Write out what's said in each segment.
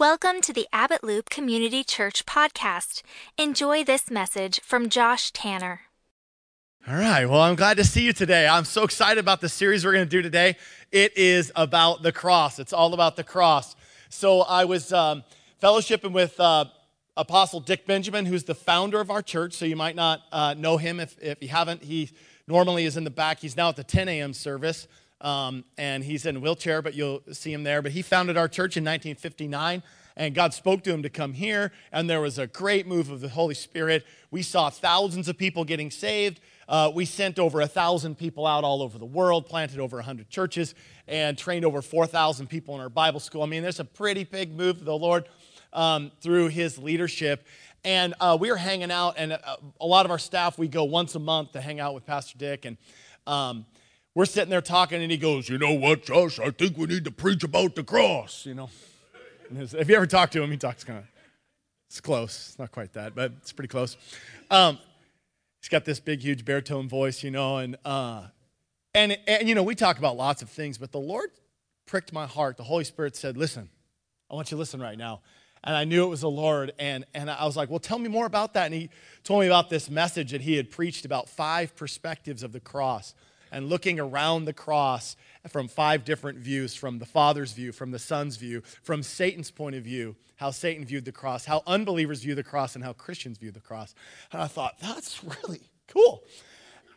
Welcome to the Abbott Loop Community Church podcast. Enjoy this message from Josh Tanner. All right. Well, I'm glad to see you today. I'm so excited about the series we're going to do today. It is about the cross. It's all about the cross. So I was um, fellowshipping with uh, Apostle Dick Benjamin, who's the founder of our church. So you might not uh, know him if, if you haven't. He normally is in the back. He's now at the 10 a.m. service. Um, and he's in a wheelchair, but you'll see him there. But he founded our church in 1959, and God spoke to him to come here, and there was a great move of the Holy Spirit. We saw thousands of people getting saved. Uh, we sent over a thousand people out all over the world, planted over 100 churches, and trained over 4,000 people in our Bible school. I mean, there's a pretty big move of the Lord um, through his leadership. And uh, we were hanging out, and a, uh, a, lot of our staff, we go once a month to hang out with Pastor Dick. And um, we're sitting there talking, and he goes, You know what, Josh? I think we need to preach about the cross, you know. If you ever talk to him, he talks kind of, it's close. It's not quite that, but it's pretty close. Um, he's got this big, huge baritone voice, you know, and, uh, and, and, you know, we talk about lots of things, but the Lord pricked my heart. The Holy Spirit said, Listen, I want you to listen right now. And I knew it was the Lord. And, and I was like, Well, tell me more about that. And he told me about this message that he had preached about five perspectives of the cross and looking around the cross from five different views from the Father's view, from the Son's view, from Satan's point of view, how Satan viewed the cross, how unbelievers view the cross, and how Christians view the cross. And I thought, that's really cool.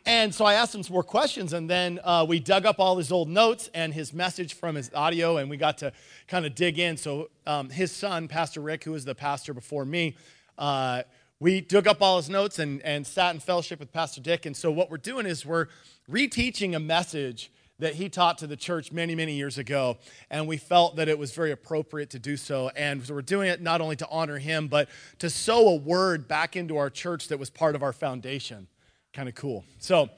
And so I asked him some more questions, and then uh, we dug up all his old notes and his message from his audio, and we got to kind of dig in. So um, his son, Pastor Rick, who was the pastor before me, uh, we dug up all his notes and, and sat in fellowship with Pastor Dick. And so what we're doing is we're reteaching a message that he taught to the church many, many years ago. And we felt that it was very appropriate to do so. And so we're doing it not only to honor him, but to sow a word back into our church that was part of our foundation. Kind of cool. So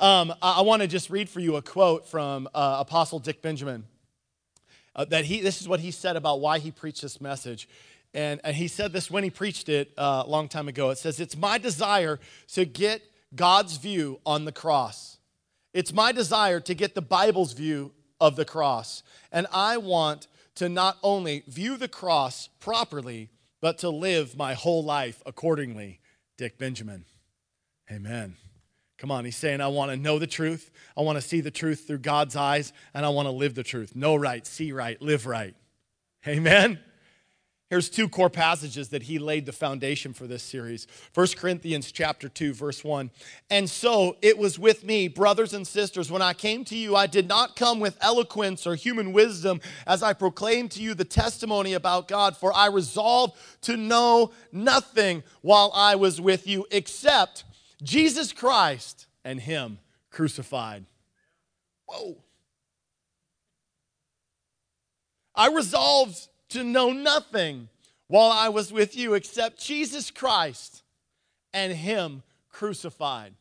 um, I, I want to just read for you a quote from uh, Apostle Dick Benjamin. Uh, that he, this is what he said about why he preached this message. And, and he said this when he preached it uh, a long time ago. It says, It's my desire to get God's view on the cross. It's my desire to get the Bible's view of the cross. And I want to not only view the cross properly, but to live my whole life accordingly. Dick Benjamin. Amen. Come on, he's saying, I want to know the truth. I want to see the truth through God's eyes, and I want to live the truth. Know right, see right, live right. Amen. Here's two core passages that he laid the foundation for this series. 1 Corinthians chapter 2 verse 1. And so it was with me, brothers and sisters, when I came to you, I did not come with eloquence or human wisdom as I proclaimed to you the testimony about God, for I resolved to know nothing while I was with you except Jesus Christ and him crucified. Whoa. I resolved to know nothing while I was with you except Jesus Christ and Him crucified.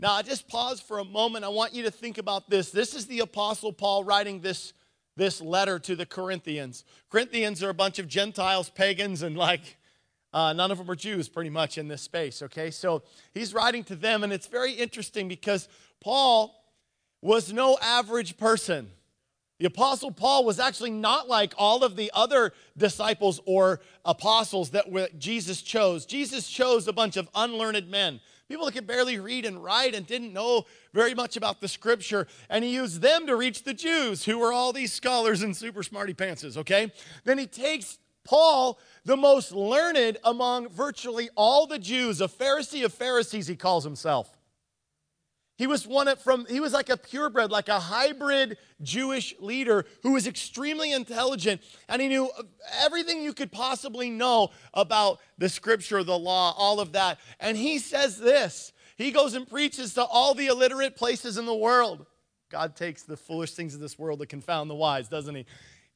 Now, I just pause for a moment. I want you to think about this. This is the Apostle Paul writing this, this letter to the Corinthians. Corinthians are a bunch of Gentiles, pagans, and like uh, none of them are Jews pretty much in this space, okay? So he's writing to them, and it's very interesting because Paul was no average person. The Apostle Paul was actually not like all of the other disciples or apostles that Jesus chose. Jesus chose a bunch of unlearned men, people that could barely read and write and didn't know very much about the scripture. And he used them to reach the Jews, who were all these scholars and super smarty pantses, okay? Then he takes Paul, the most learned among virtually all the Jews, a Pharisee of Pharisees, he calls himself. He was one from he was like a purebred, like a hybrid Jewish leader who was extremely intelligent and he knew everything you could possibly know about the scripture, the law, all of that. And he says this. He goes and preaches to all the illiterate places in the world. God takes the foolish things of this world to confound the wise, doesn't he?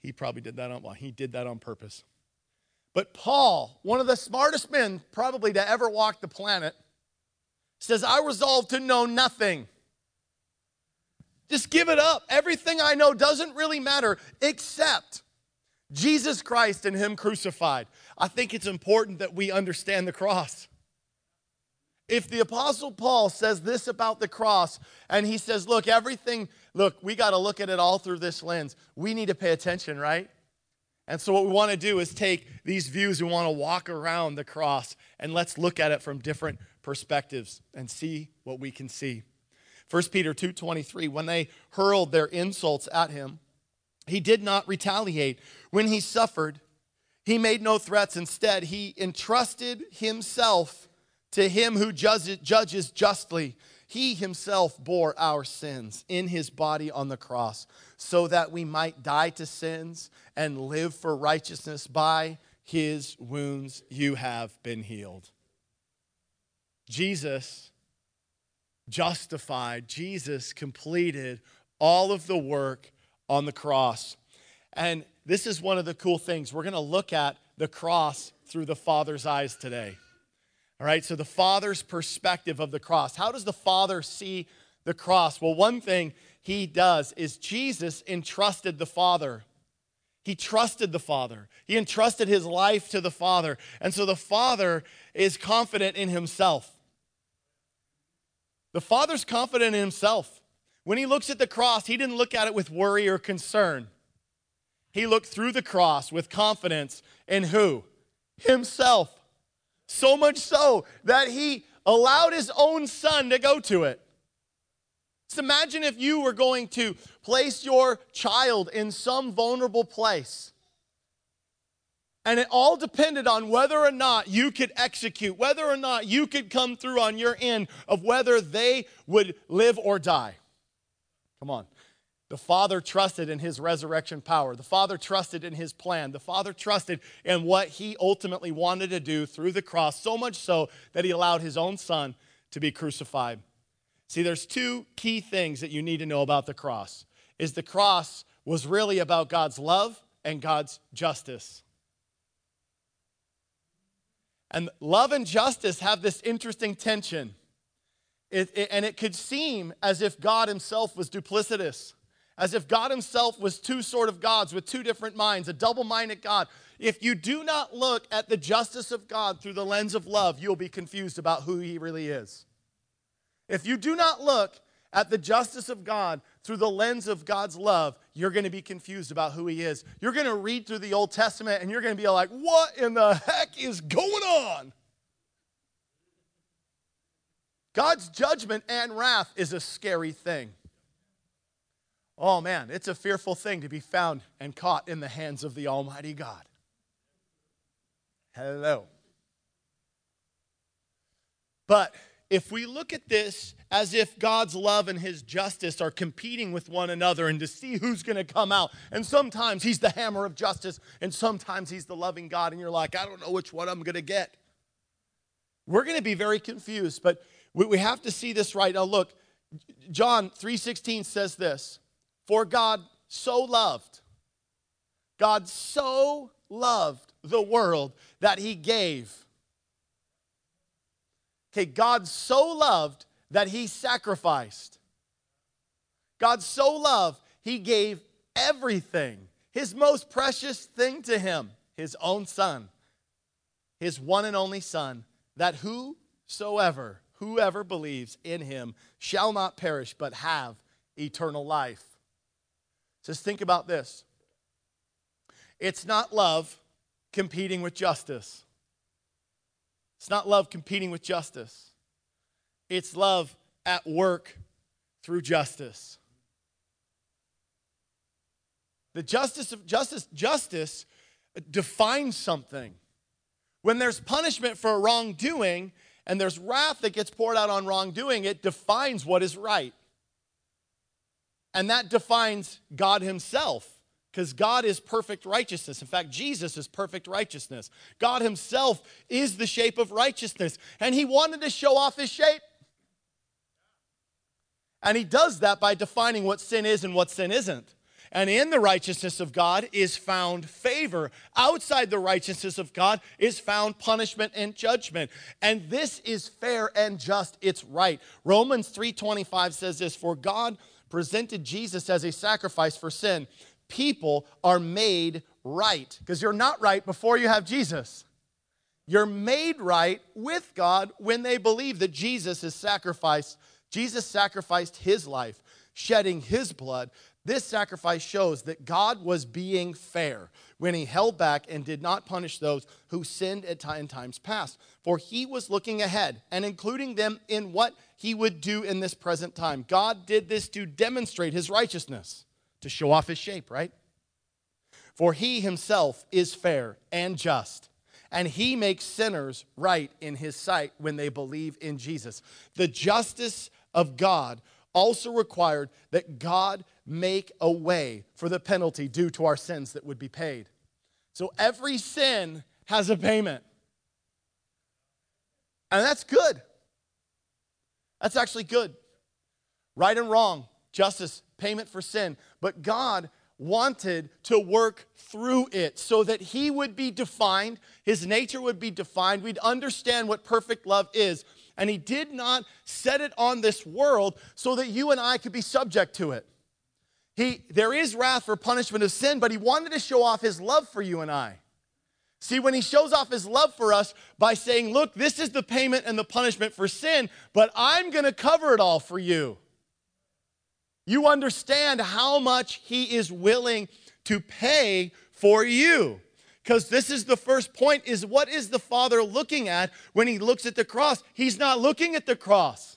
He probably did that on well, he did that on purpose. But Paul, one of the smartest men probably to ever walk the planet, says, I resolve to know nothing. Just give it up. Everything I know doesn't really matter except Jesus Christ and Him crucified. I think it's important that we understand the cross. If the Apostle Paul says this about the cross, and he says, Look, everything, look, we got to look at it all through this lens, we need to pay attention, right? And so, what we want to do is take these views, we want to walk around the cross and let's look at it from different perspectives and see what we can see. 1 Peter 2:23 when they hurled their insults at him he did not retaliate. When he suffered he made no threats. Instead he entrusted himself to him who judges justly. He himself bore our sins in his body on the cross so that we might die to sins and live for righteousness. By his wounds you have been healed Jesus justified, Jesus completed all of the work on the cross. And this is one of the cool things. We're going to look at the cross through the Father's eyes today. All right, so the Father's perspective of the cross. How does the Father see the cross? Well, one thing he does is Jesus entrusted the Father. He trusted the Father. He entrusted his life to the Father. And so the Father is confident in himself. The Father's confident in himself. When he looks at the cross, he didn't look at it with worry or concern. He looked through the cross with confidence in who? Himself. So much so that he allowed his own son to go to it. Just imagine if you were going to place your child in some vulnerable place and it all depended on whether or not you could execute, whether or not you could come through on your end of whether they would live or die. Come on. The Father trusted in His resurrection power. The Father trusted in His plan. The Father trusted in what He ultimately wanted to do through the cross, so much so that He allowed His own Son to be crucified. See, there's two key things that you need to know about the cross. Is the cross was really about God's love and God's justice. And love and justice have this interesting tension. It, it, and it could seem as if God himself was duplicitous, as if God himself was two sort of gods with two different minds, a double minded God. If you do not look at the justice of God through the lens of love, you'll be confused about who he really is. If you do not look at the justice of God through the lens of God's love, you're going to be confused about who He is. You're going to read through the Old Testament and you're going to be like, what in the heck is going on? God's judgment and wrath is a scary thing. Oh man, it's a fearful thing to be found and caught in the hands of the Almighty God. Hello. But if we look at this as if God's love and his justice are competing with one another and to see who's going to come out, and sometimes he's the hammer of justice, and sometimes he's the loving God, and you're like, I don't know which one I'm going to get. We're going to be very confused, but we have to see this right. Now, look, John 3:16 says this For God so loved, God so loved the world that he gave Okay, God so loved that he sacrificed. God so loved, he gave everything, his most precious thing to him, his own son, his one and only son, that whosoever, whoever believes in him shall not perish but have eternal life. Just think about this. It's not love competing with justice. It's not love competing with justice, it's love at work through justice. The justice of justice, justice defines something. When there's punishment for wrongdoing and there's wrath that gets poured out on wrongdoing, it defines what is right. And that defines God Himself because God is perfect righteousness. In fact, Jesus is perfect righteousness. God Himself is the shape of righteousness, and He wanted to show off His shape. And He does that by defining what sin is and what sin isn't. And in the righteousness of God is found favor. Outside the righteousness of God is found punishment and judgment. And this is fair and just. It's right. Romans 3:25 says this, "For God presented Jesus as a sacrifice for sin people are made right because you're not right before you have Jesus. You're made right with God when they believe that Jesus is sacrificed. Jesus sacrificed his life, shedding his blood, This sacrifice shows that God was being fair when he held back and did not punish those who sinned at times past. For he was looking ahead and including them in what he would do in this present time. God did this to demonstrate his righteousness, to show off his shape, right? For he himself is fair and just, and he makes sinners right in his sight when they believe in Jesus. The justice of God also required that God make a way for the penalty due to our sins that would be paid. So every sin has a payment. And that's good. That's actually good. Right and wrong, justice, payment for sin. But God wanted to work through it so that He would be defined, His nature would be defined, we'd understand what perfect love is. And He did not set it on this world so that you and I could be subject to it. He, there is wrath for punishment of sin, but he wanted to show off his love for you and I. See, when he shows off his love for us by saying, Look, this is the payment and the punishment for sin, but I'm going to cover it all for you. You understand how much he is willing to pay for you. Because this is the first point is what is the Father looking at when he looks at the cross? He's not looking at the cross.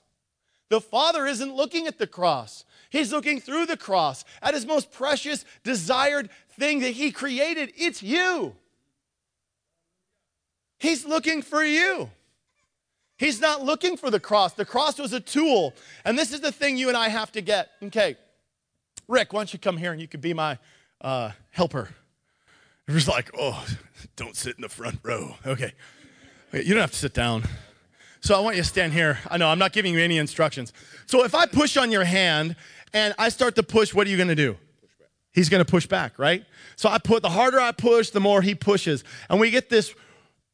The Father isn't looking at the cross. He's looking through the cross at his most precious, desired thing that he created. It's you. He's looking for you. He's not looking for the cross. The cross was a tool. And this is the thing you and I have to get. Okay, Rick, why don't you come here and you could be my uh, helper? It was like, oh, don't sit in the front row. Okay. Wait, you don't have to sit down. So I want you to stand here. I know I'm not giving you any instructions. So if I push on your hand and I start to push, what are you going to do? He's going to push back, right? So I put the harder I push, the more he pushes. And we get this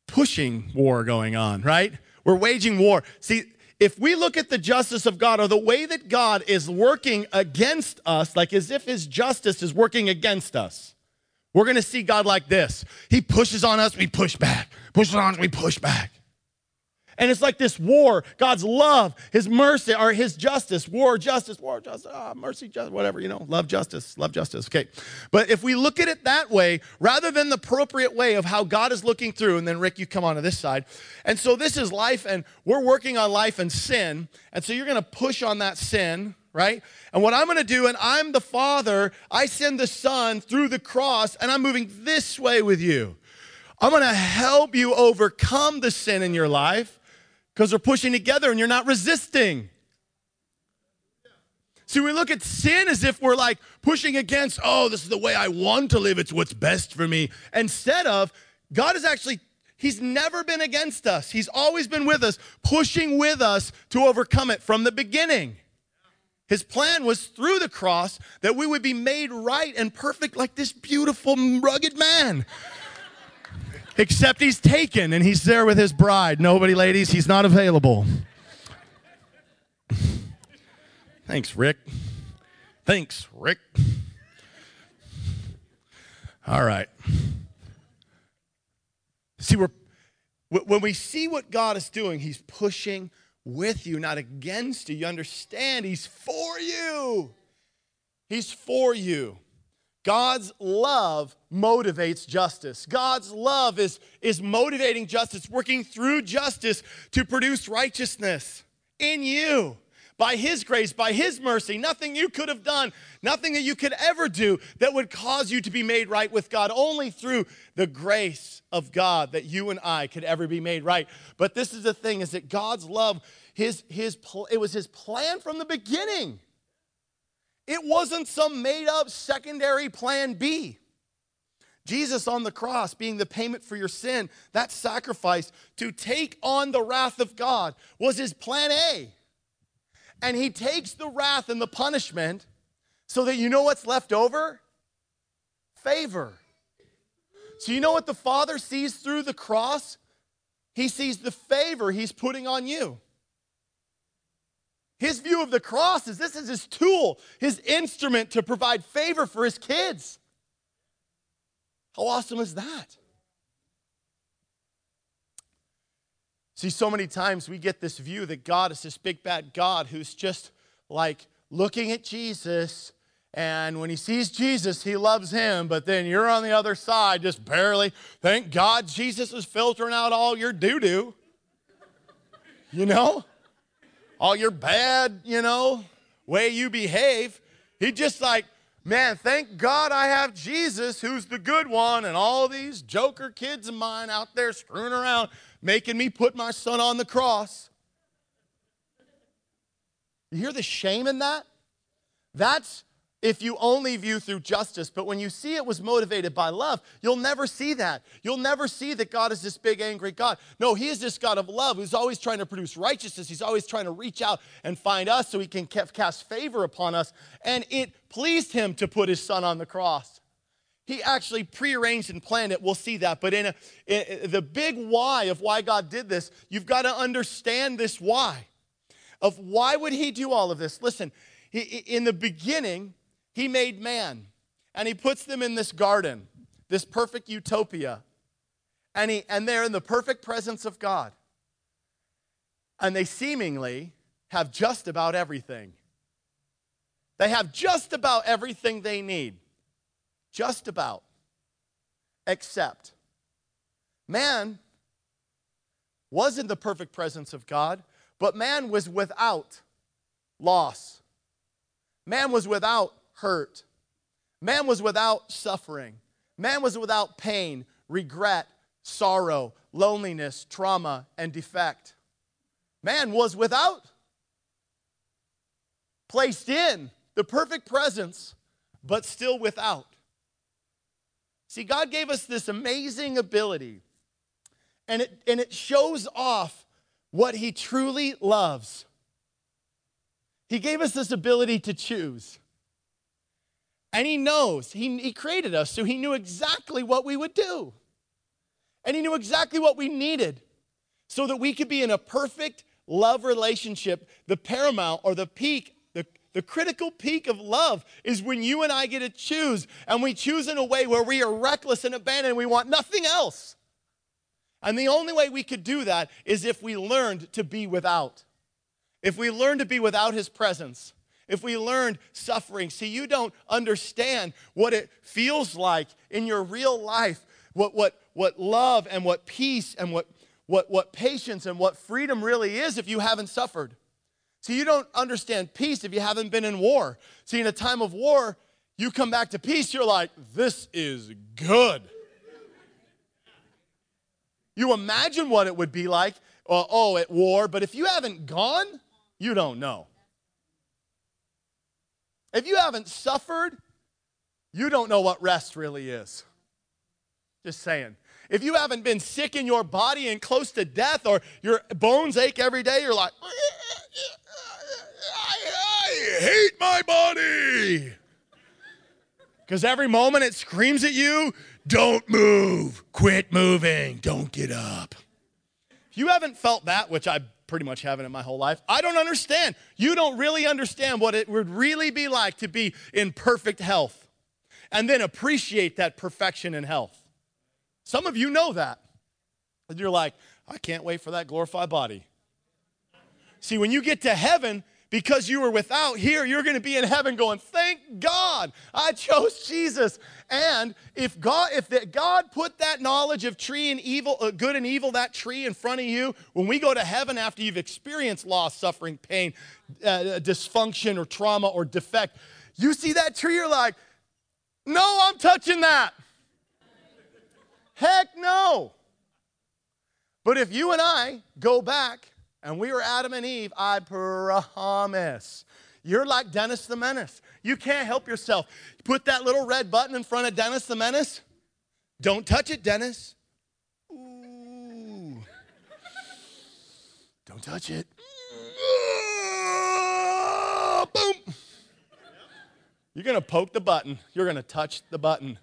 pushing war going on, right? We're waging war. See, if we look at the justice of God or the way that God is working against us, like as if his justice is working against us, we're to see God like this. He pushes on us, we push back. Pushes on us, we push back. And it's like this war, God's love, His mercy, or His justice, war, justice, war, justice, ah, mercy, justice, whatever, you know, love, justice, love, justice. Okay. But if we look at it that way, rather than the appropriate way of how God is looking through, and then Rick, you come onto this side. And so this is life, and we're working on life and sin. And so you're going to push on that sin, right? And what I'm going to do, and I'm the Father, I send the Son through the cross, and I'm moving this way with you. I'm going to help you overcome the sin in your life because we're pushing together and you're not resisting. See, we look at sin as if we're like pushing against, oh, this is the way I want to live, it's what's best for me. Instead of, God is actually, He's never been against us. He's always been with us, pushing with us to overcome it from the beginning. His plan was through the cross that we would be made right and perfect like this beautiful, rugged man. Except he's taken and he's there with his bride. Nobody, ladies, he's not available. Thanks, Rick. Thanks, Rick. All right. See, we're, when we see what God is doing, He's pushing with you, not against you. You understand? He's for you. He's for you. God's love motivates justice. God's love is, is motivating justice, working through justice to produce righteousness in you. By His grace, by His mercy, nothing you could have done, nothing that you could ever do that would cause you to be made right with God, only through the grace of God that you and I could ever be made right. But this is the thing is that God's love, his, his, it was His plan from the beginning it wasn't some made up secondary plan B. Jesus on the cross being the payment for your sin, that sacrifice to take on the wrath of God was his plan A. And he takes the wrath and the punishment so that you know what's left over? Favor. So, you know what the Father sees through the cross? He sees the favor he's putting on you. His view of the cross is this is his tool, his instrument to provide favor for his kids. How awesome is that? See, so many times we get this view that God is this big bad God who's just like looking at Jesus And when he sees Jesus, he loves him, but then you're on the other side, just barely. Thank God Jesus is filtering out all your doo doo. You know? All your bad, you know, way you behave. He just like, man, thank God I have Jesus, who's the good one, and all these joker kids of mine out there screwing around, making me put my son on the cross. You hear the shame in that? That's if you only view through justice. But when you see it was motivated by love, you'll never see that. You'll never see that God is this big, angry God. No, He is this God of love who's always trying to produce righteousness. He's always trying to reach out and find us so He can cast favor upon us. And it pleased Him to put His Son on the cross. He actually prearranged and planned it. We'll see that. But in, a, in the big why of why God did this, you've got to understand this why. Of why would He do all of this? Listen, he, in the beginning, he made man and he puts them in this garden, this perfect utopia. And, he, and they're in the perfect presence of God. And they seemingly have just about everything. They have just about everything they need. Just about. Except man was in the perfect presence of God, but man was without loss. Man was without hurt. Man was without suffering. Man was without pain, regret, sorrow, loneliness, trauma, and defect. Man was without, placed in the perfect presence, but still without. See, God gave us this amazing ability, and it, and it shows off what He truly loves. He gave us this ability to choose. And he knows, he, he created us, so he knew exactly what we would do. And he knew exactly what we needed so that we could be in a perfect love relationship. The paramount or the peak, the, the critical peak of love is when you and I get to choose, and we choose in a way where we are reckless and abandoned, we want nothing else. And the only way we could do that is if we learned to be without. If we learned to be without his presence if we learned suffering. See, you don't understand what it feels like in your real life, what, what, what love and what peace and what, what, what patience and what freedom really is if you haven't suffered. See, you don't understand peace if you haven't been in war. See, in a time of war, you come back to peace, you're like, this is good. You imagine what it would be like, uh, oh, at war, but if you haven't gone, you don't know. If you haven't suffered, you don't know what rest really is. Just saying. If you haven't been sick in your body and close to death, or your bones ache every day, you're like, I, hate my body. Because every moment it screams at you, don't move, quit moving, don't get up. If you haven't felt that, which I pretty much haven't in my whole life. I don't understand. You don't really understand what it would really be like to be in perfect health and then appreciate that perfection in health. Some of you know that. And you're like, I can't wait for that glorified body. See, when you get to heaven, because you were without here you're going to be in heaven going thank god i chose jesus. And if god if the, god put that knowledge of tree and evil uh, good and evil that tree in front of you when we go to heaven after you've experienced loss suffering pain uh, dysfunction or trauma or defect you see that tree you're like no i'm touching that. Heck no. But if you and i go back and we were Adam and Eve, I promise. You're like Dennis the Menace. You can't help yourself. Put that little red button in front of Dennis the Menace. Don't touch it, Dennis. Ooh. Don't touch it. Ah, boom. You're going to poke the button. You're going to touch the button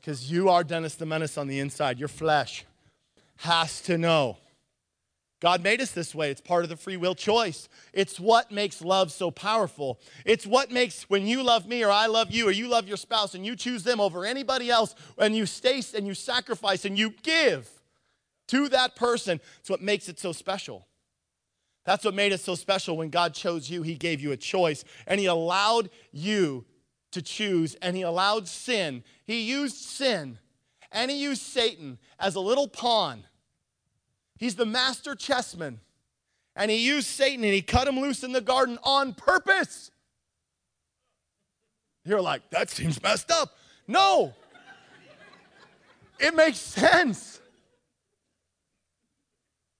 because you are Dennis the Menace on the inside. Your flesh has to know God made us this way. It's part of the free will choice. It's what makes love so powerful. It's what makes when you love me or I love you or you love your spouse and you choose them over anybody else and you stay and you sacrifice and you give to that person. It's what makes it so special. That's what made it so special when God chose you. He gave you a choice and He allowed you to choose and he allowed sin. He used sin and he used Satan as a little pawn. He's the master chessman. And he used Satan and he cut him loose in the garden on purpose. You're like, that seems messed up. No, it makes sense.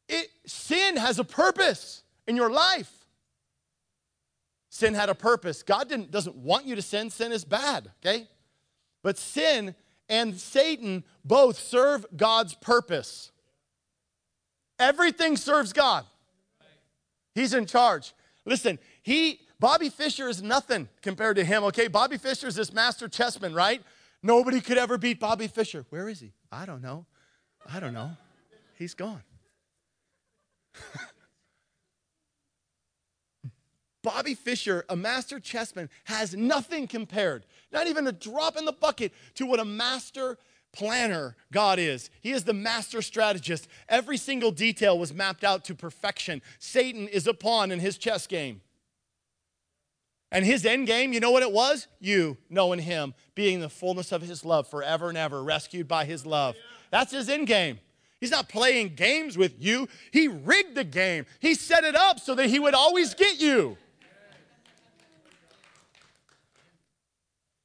It, sin has a purpose in your life. Sin had a purpose. God didn't, doesn't want you to sin. Sin is bad, okay? But sin and Satan both serve God's purpose. Everything serves God. He's in charge. Listen, he Bobby Fischer is nothing compared to him, okay? Bobby Fischer is this master chessman, right? Nobody could ever beat Bobby Fischer. Where is he? I don't know. I don't know. He's gone. Bobby Fischer, a master chessman, has nothing compared, not even a drop in the bucket, to what a master planner God is. He is the master strategist. Every single detail was mapped out to perfection. Satan is a pawn in his chess game. And his end game, you know what it was? You knowing him, being the fullness of his love forever and ever, rescued by his love. That's his end game. He's not playing games with you. He rigged the game. He set it up so that he would always get you.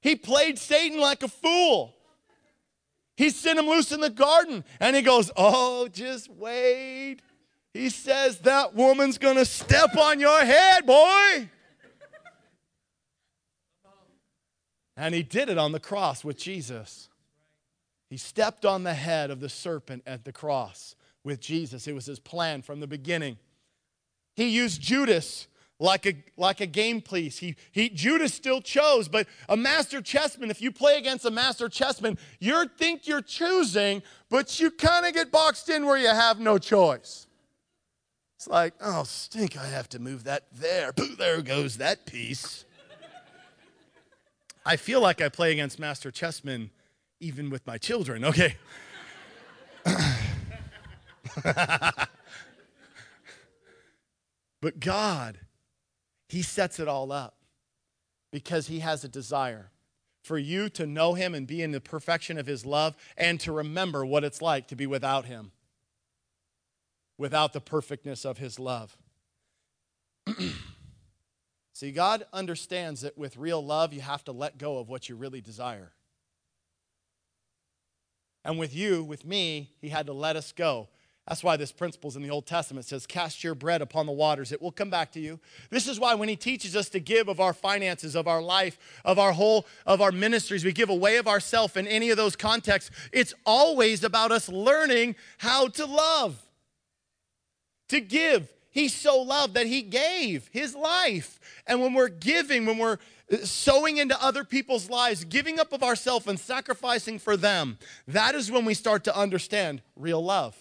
He played Satan like a fool. He sent him loose in the garden and he goes, Oh, just wait. He says, That woman's gonna step on your head, boy. And he did it on the cross with Jesus. He stepped on the head of the serpent at the cross with Jesus. It was his plan from the beginning. He used Judas like a, like a game piece. He, he, Judas still chose, but a master chessman, if you play against a master chessman, you think you're choosing, but you kind of get boxed in where you have no choice. It's like, oh, stink, I have to move that there. Boo, there goes that piece. I feel like I play against master chessmen even with my children. Okay. but God, He sets it all up because He has a desire for you to know Him and be in the perfection of His love and to remember what it's like to be without Him, without the perfectness of His love. See, God understands that with real love, you have to let go of what you really desire. And with you, with me, He had to let us go. That's why this principle's in the Old Testament It says, Cast your bread upon the waters, it will come back to you. This is why when He teaches us to give of our finances, of our life, of our whole, of our ministries, we give away of ourself in any of those contexts, it's always about us learning how to love, to give, he so loved that he gave his life. And when we're giving, when we're sowing into other people's lives, giving up of ourselves and sacrificing for them, that is when we start to understand real love.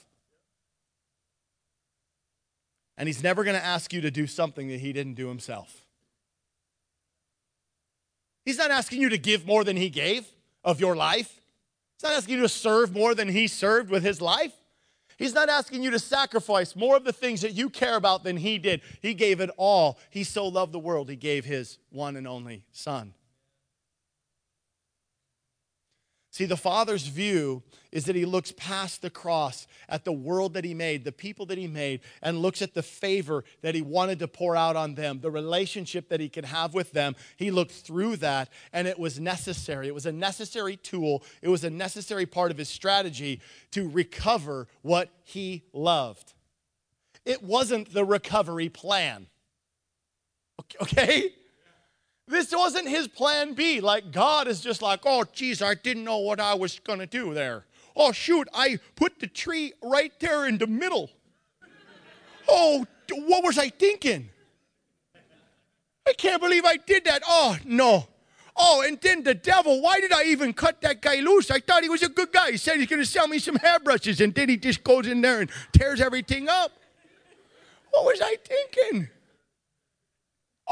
And he's never going to ask you to do something that he didn't do himself. He's not asking you to give more than he gave of your life. He's not asking you to serve more than he served with his life. He's not asking you to sacrifice more of the things that you care about than he did. He gave it all. He so loved the world, he gave his one and only son. See, the Father's view is that He looks past the cross at the world that He made, the people that He made, and looks at the favor that He wanted to pour out on them, the relationship that He could have with them. He looked through that, and it was necessary. It was a necessary tool, it was a necessary part of His strategy to recover what He loved. It wasn't the recovery plan. Okay? This wasn't his plan B. Like God is just like, oh, geez, I didn't know what I was going to do there. Oh, shoot, I put the tree right there in the middle. Oh, what was I thinking? I can't believe I did that. Oh, no. Oh, and then the devil, why did I even cut that guy loose? I thought he was a good guy. He said he's going to sell me some hairbrushes, and then he just goes in there and tears everything up. What was I thinking?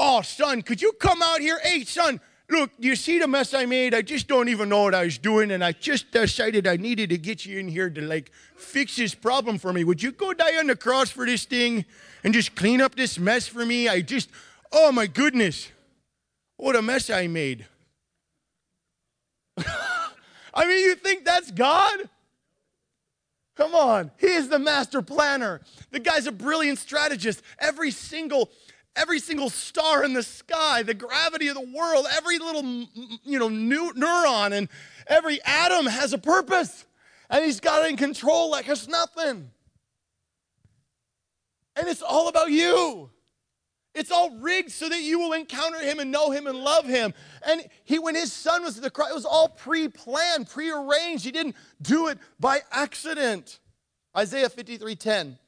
Oh, son, could you come out here? Hey, son, look, you see the mess I made? I just don't even know what I was doing, and I just decided I needed to get you in here to like fix this problem for me. Would you go die on the cross for this thing and just clean up this mess for me? I just, oh my goodness, what a mess I made. I mean, you think that's God? Come on. He is the master planner. The guy's a brilliant strategist. Every single every single star in the sky, the gravity of the world, every little you know neuron and every atom has a purpose. And he's got it in control like it's nothing. And it's all about you. It's all rigged so that you will encounter him and know him and love him. And he, when his son was the cross, it was all pre-planned, pre-arranged. He didn't do it by accident. Isaiah 53:10.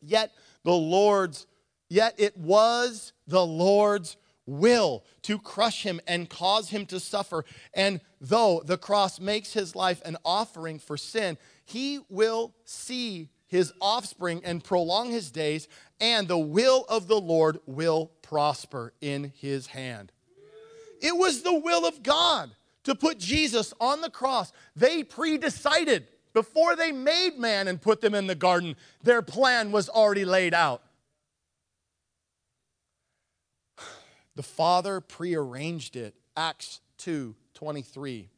Yet the Lord's, yet it was the Lord's will to crush him and cause him to suffer. And though the cross makes his life an offering for sin, he will see his offspring and prolong his days, and the will of the Lord will prosper in his hand. It was the will of God to put Jesus on the cross. They pre decided before they made man and put them in the garden, their plan was already laid out. The Father prearranged it. Acts 2 23.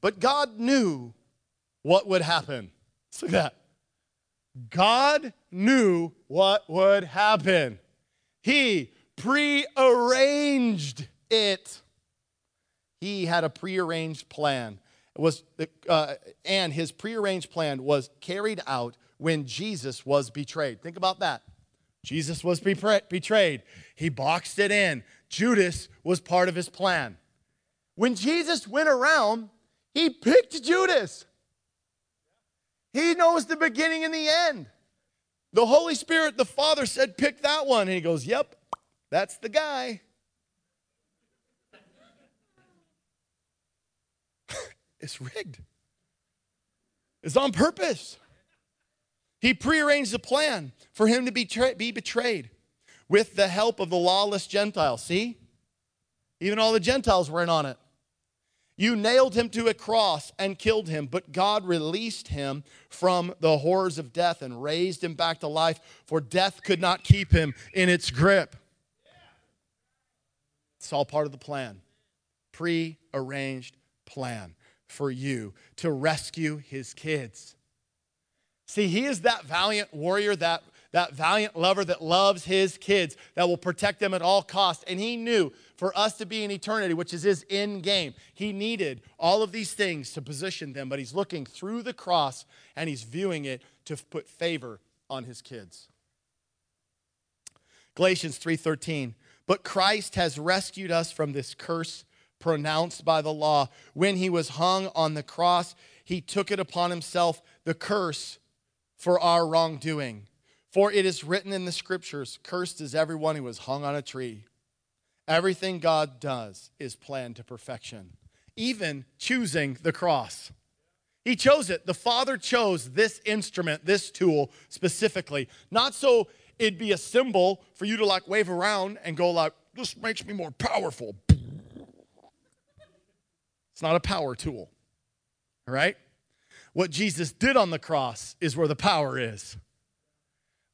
But God knew what would happen. Look at that. God knew what would happen. He prearranged it. He had a prearranged plan. It was, uh, and his prearranged plan was carried out when Jesus was betrayed. Think about that. Jesus was betrayed. He boxed it in. Judas was part of his plan. When Jesus went around, he picked Judas. He knows the beginning and the end. The Holy Spirit, the Father said, pick that one. And he goes, yep, that's the guy. it's rigged, it's on purpose. He prearranged the plan for him to be, tra- be betrayed with the help of the lawless Gentiles. See? Even all the Gentiles were in on it. You nailed him to a cross and killed him, but God released him from the horrors of death and raised him back to life, for death could not keep him in its grip. It's all part of the plan, pre arranged plan for you to rescue his kids. See, he is that valiant warrior, that that valiant lover that loves his kids, that will protect them at all costs. And he knew for us to be in eternity, which is his end game, he needed all of these things to position them. But he's looking through the cross and he's viewing it to put favor on his kids. Galatians 3:13 But Christ has rescued us from this curse pronounced by the law when he was hung on the cross he took it upon himself the curse for our wrongdoing for it is written in the scriptures Cursed is everyone who is hung on a tree. Everything God does is planned to perfection, even choosing the cross. He chose it. The Father chose this instrument, this tool specifically, not so it'd be a symbol for you to like wave around and go like, this makes me more powerful. It's not a power tool. All right? What Jesus did on the cross is where the power is.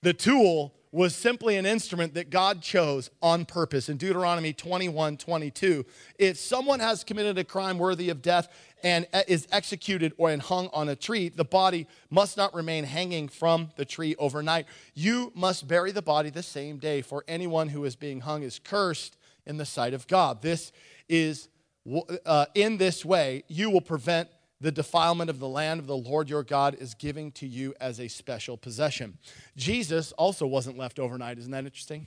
The tool was simply an instrument that God chose on purpose. In Deuteronomy 21 22, if someone has committed a crime worthy of death and is executed or hung on a tree, the body must not remain hanging from the tree overnight. You must bury the body the same day, for anyone who is being hung is cursed in the sight of God. This is, uh, in this way, you will prevent the defilement of the land of the Lord your God is giving to you as a special possession. Jesus also wasn't left overnight. Isn't that interesting?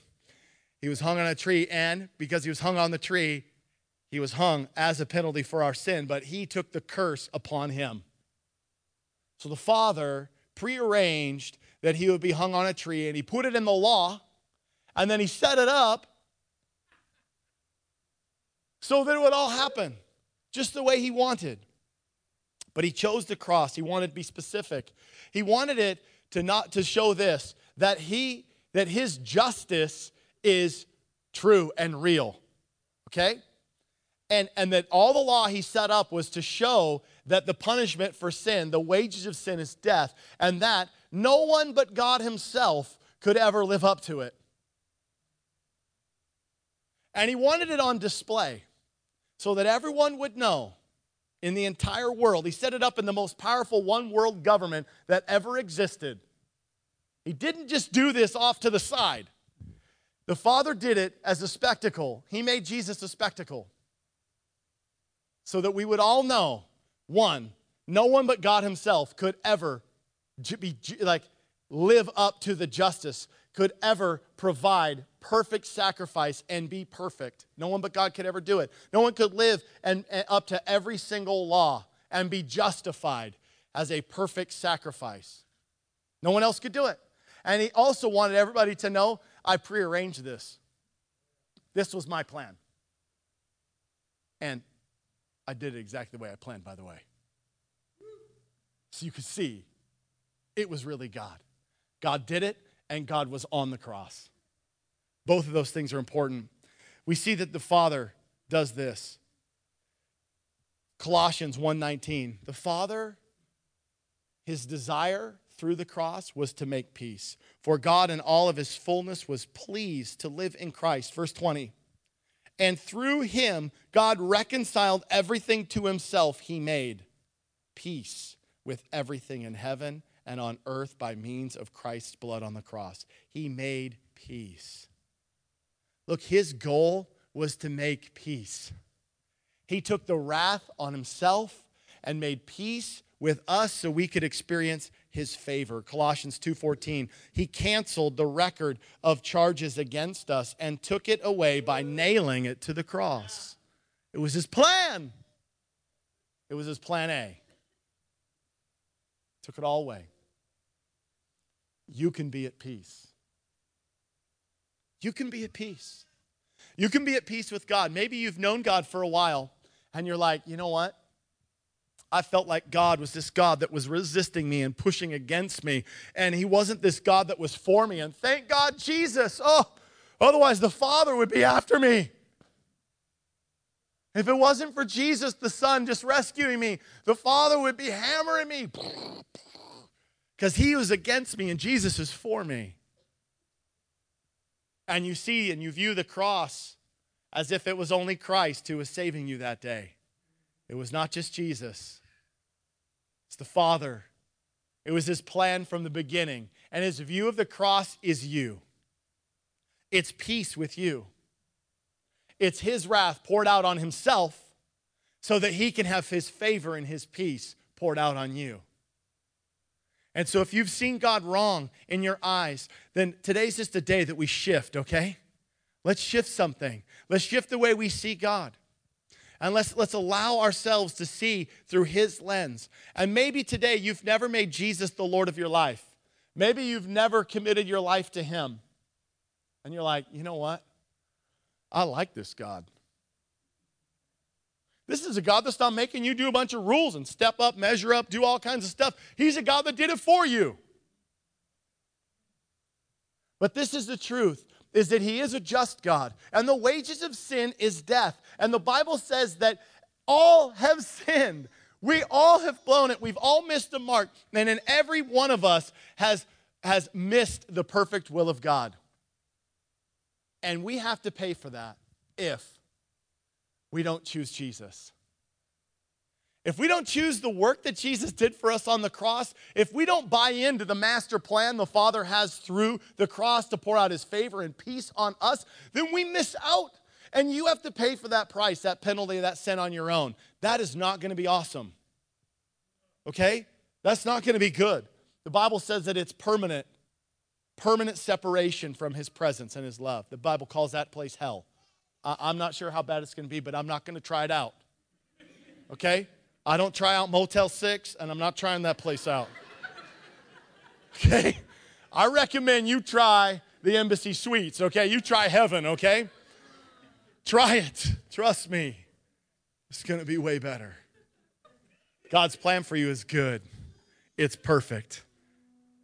He was hung on a tree, and because he was hung on the tree, he was hung as a penalty for our sin, but he took the curse upon him. So the Father prearranged that he would be hung on a tree, and he put it in the law, and then he set it up so that it would all happen just the way he wanted. But he chose the cross. He wanted to be specific. He wanted it to not to show this that he that his justice is true and real. Okay? And, and that all the law he set up was to show that the punishment for sin, the wages of sin is death, and that no one but God himself could ever live up to it. And he wanted it on display so that everyone would know in the entire world. He set it up in the most powerful one world government that ever existed. He didn't just do this off to the side. The Father did it as a spectacle. He made Jesus a spectacle so that we would all know one, no one but God Himself could ever be like live up to the justice, could ever provide perfect sacrifice and be perfect. No one but God could ever do it. No one could live and, and up to every single law and be justified as a perfect sacrifice. No one else could do it. And he also wanted everybody to know I prearranged this. This was my plan. And I did it exactly the way I planned, by the way. So you could see it was really God. God did it, and God was on the cross. Both of those things are important. We see that the Father does this. Colossians 1:19. The Father his desire through the cross was to make peace. For God in all of his fullness was pleased to live in Christ. Verse 20. And through him, God reconciled everything to himself. He made peace with everything in heaven and on earth by means of Christ's blood on the cross. He made peace. Look, his goal was to make peace. He took the wrath on himself and made peace with us so we could experience his favor. Colossians 2:14. He canceled the record of charges against us and took it away by nailing it to the cross. It was his plan. It was his plan A. Took it all away. You can be at peace. You can be at peace. You can be at peace with God. Maybe you've known God for a while and you're like, you know what? I felt like God was this God that was resisting me and pushing against me. And He wasn't this God that was for me. And thank God, Jesus. Oh, otherwise the Father would be after me. If it wasn't for Jesus, the Son, just rescuing me, the Father would be hammering me because He was against me and Jesus is for me. And you see and you view the cross as if it was only Christ who was saving you that day. It was not just Jesus. It's the Father. It was his plan from the beginning. And his view of the cross is you. It's peace with you. It's his wrath poured out on himself so that he can have his favor and his peace poured out on you. And so, if you've seen God wrong in your eyes, then today's just a day that we shift, okay? Let's shift something. Let's shift the way we see God. And let's, let's allow ourselves to see through His lens. And maybe today you've never made Jesus the Lord of your life. Maybe you've never committed your life to Him. And you're like, you know what? I like this God. This is a God that's not making you do a bunch of rules and step up, measure up, do all kinds of stuff. He's a God that did it for you. But this is the truth is that he is a just God, and the wages of sin is death. And the Bible says that all have sinned. We all have blown it. We've all missed the mark. And in every one of us has, has missed the perfect will of God. And we have to pay for that if we don't choose Jesus. If we don't choose the work that Jesus did for us on the cross, if we don't buy into the master plan the Father has through the cross to pour out his favor and peace on us, then we miss out. And you have to pay for that price, that penalty, that sin on your own. That is not going to be awesome. Okay? That's not going to be good. The Bible says that it's permanent, permanent separation from his presence and his love. The Bible calls that place hell. I'm not sure how bad it's going to be, but I'm not going to try it out. Okay? I don't try out Motel 6, and I'm not trying that place out. Okay? I recommend you try the Embassy Suites, okay? You try heaven, okay? Try it. Trust me. It's going to be way better. God's plan for you is good, it's perfect.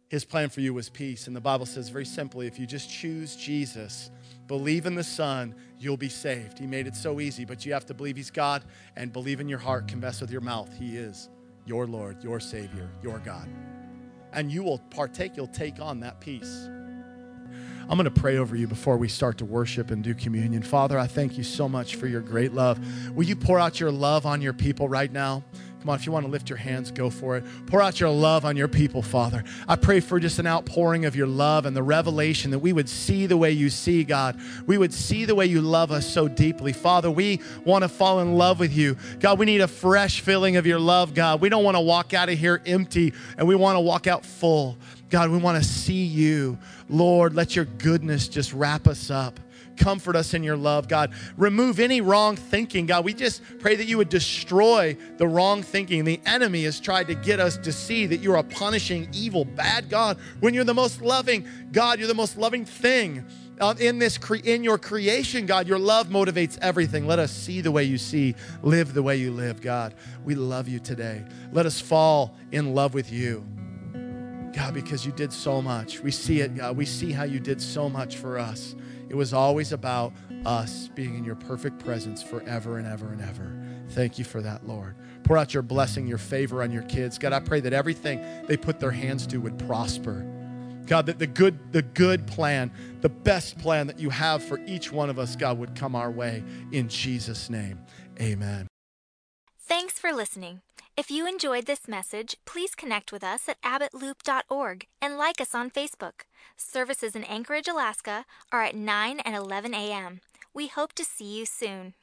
His plan for you was peace. And the Bible says very simply if you just choose Jesus, believe in the Son, you'll be saved. He made it so easy, but you have to believe He's God and believe in your heart, confess with your mouth He is your Lord, your Savior, your God. And you will partake, you'll take on that peace. I'm going to pray over you before we start to worship and do communion. Father, I thank you so much for your great love. Will you pour out your love on your people right now? Come on, if you want to lift your hands, go for it. Pour out your love on your people, Father. I pray for just an outpouring of your love and the revelation that we would see the way you see, God. We would see the way you love us so deeply. Father, we want to fall in love with you. God, we need a fresh filling of your love, God. We don't want to walk out of here empty and we want to walk out full. God, we want to see you. Lord, let your goodness just wrap us up comfort us in your love, God. Remove any wrong thinking, God. We just pray that you would destroy the wrong thinking. The enemy has tried to get us to see that you're a punishing, evil, bad God when you're the most loving God. You're the most loving thing. Uh, in this cre- in your creation god your love motivates everything let us see the way you see live the way you live god we love you today let us fall in love with you God, because you did so much. We see it, God. We see how you did so much for us. It was always about us being in your perfect presence forever and ever and ever. Thank you for that, Lord. Pour out your blessing, your favor on your kids. God, I pray that everything they put their hands to would prosper. God, that the good, the good plan, the best plan that you have for each one of us, God, would come our way. In Jesus' name, amen. Thanks for listening. If you enjoyed this message, please connect with us at abbottloop.org and like us on Facebook. Services in Anchorage, Alaska are at 9 and 11 a.m. We hope to see you soon.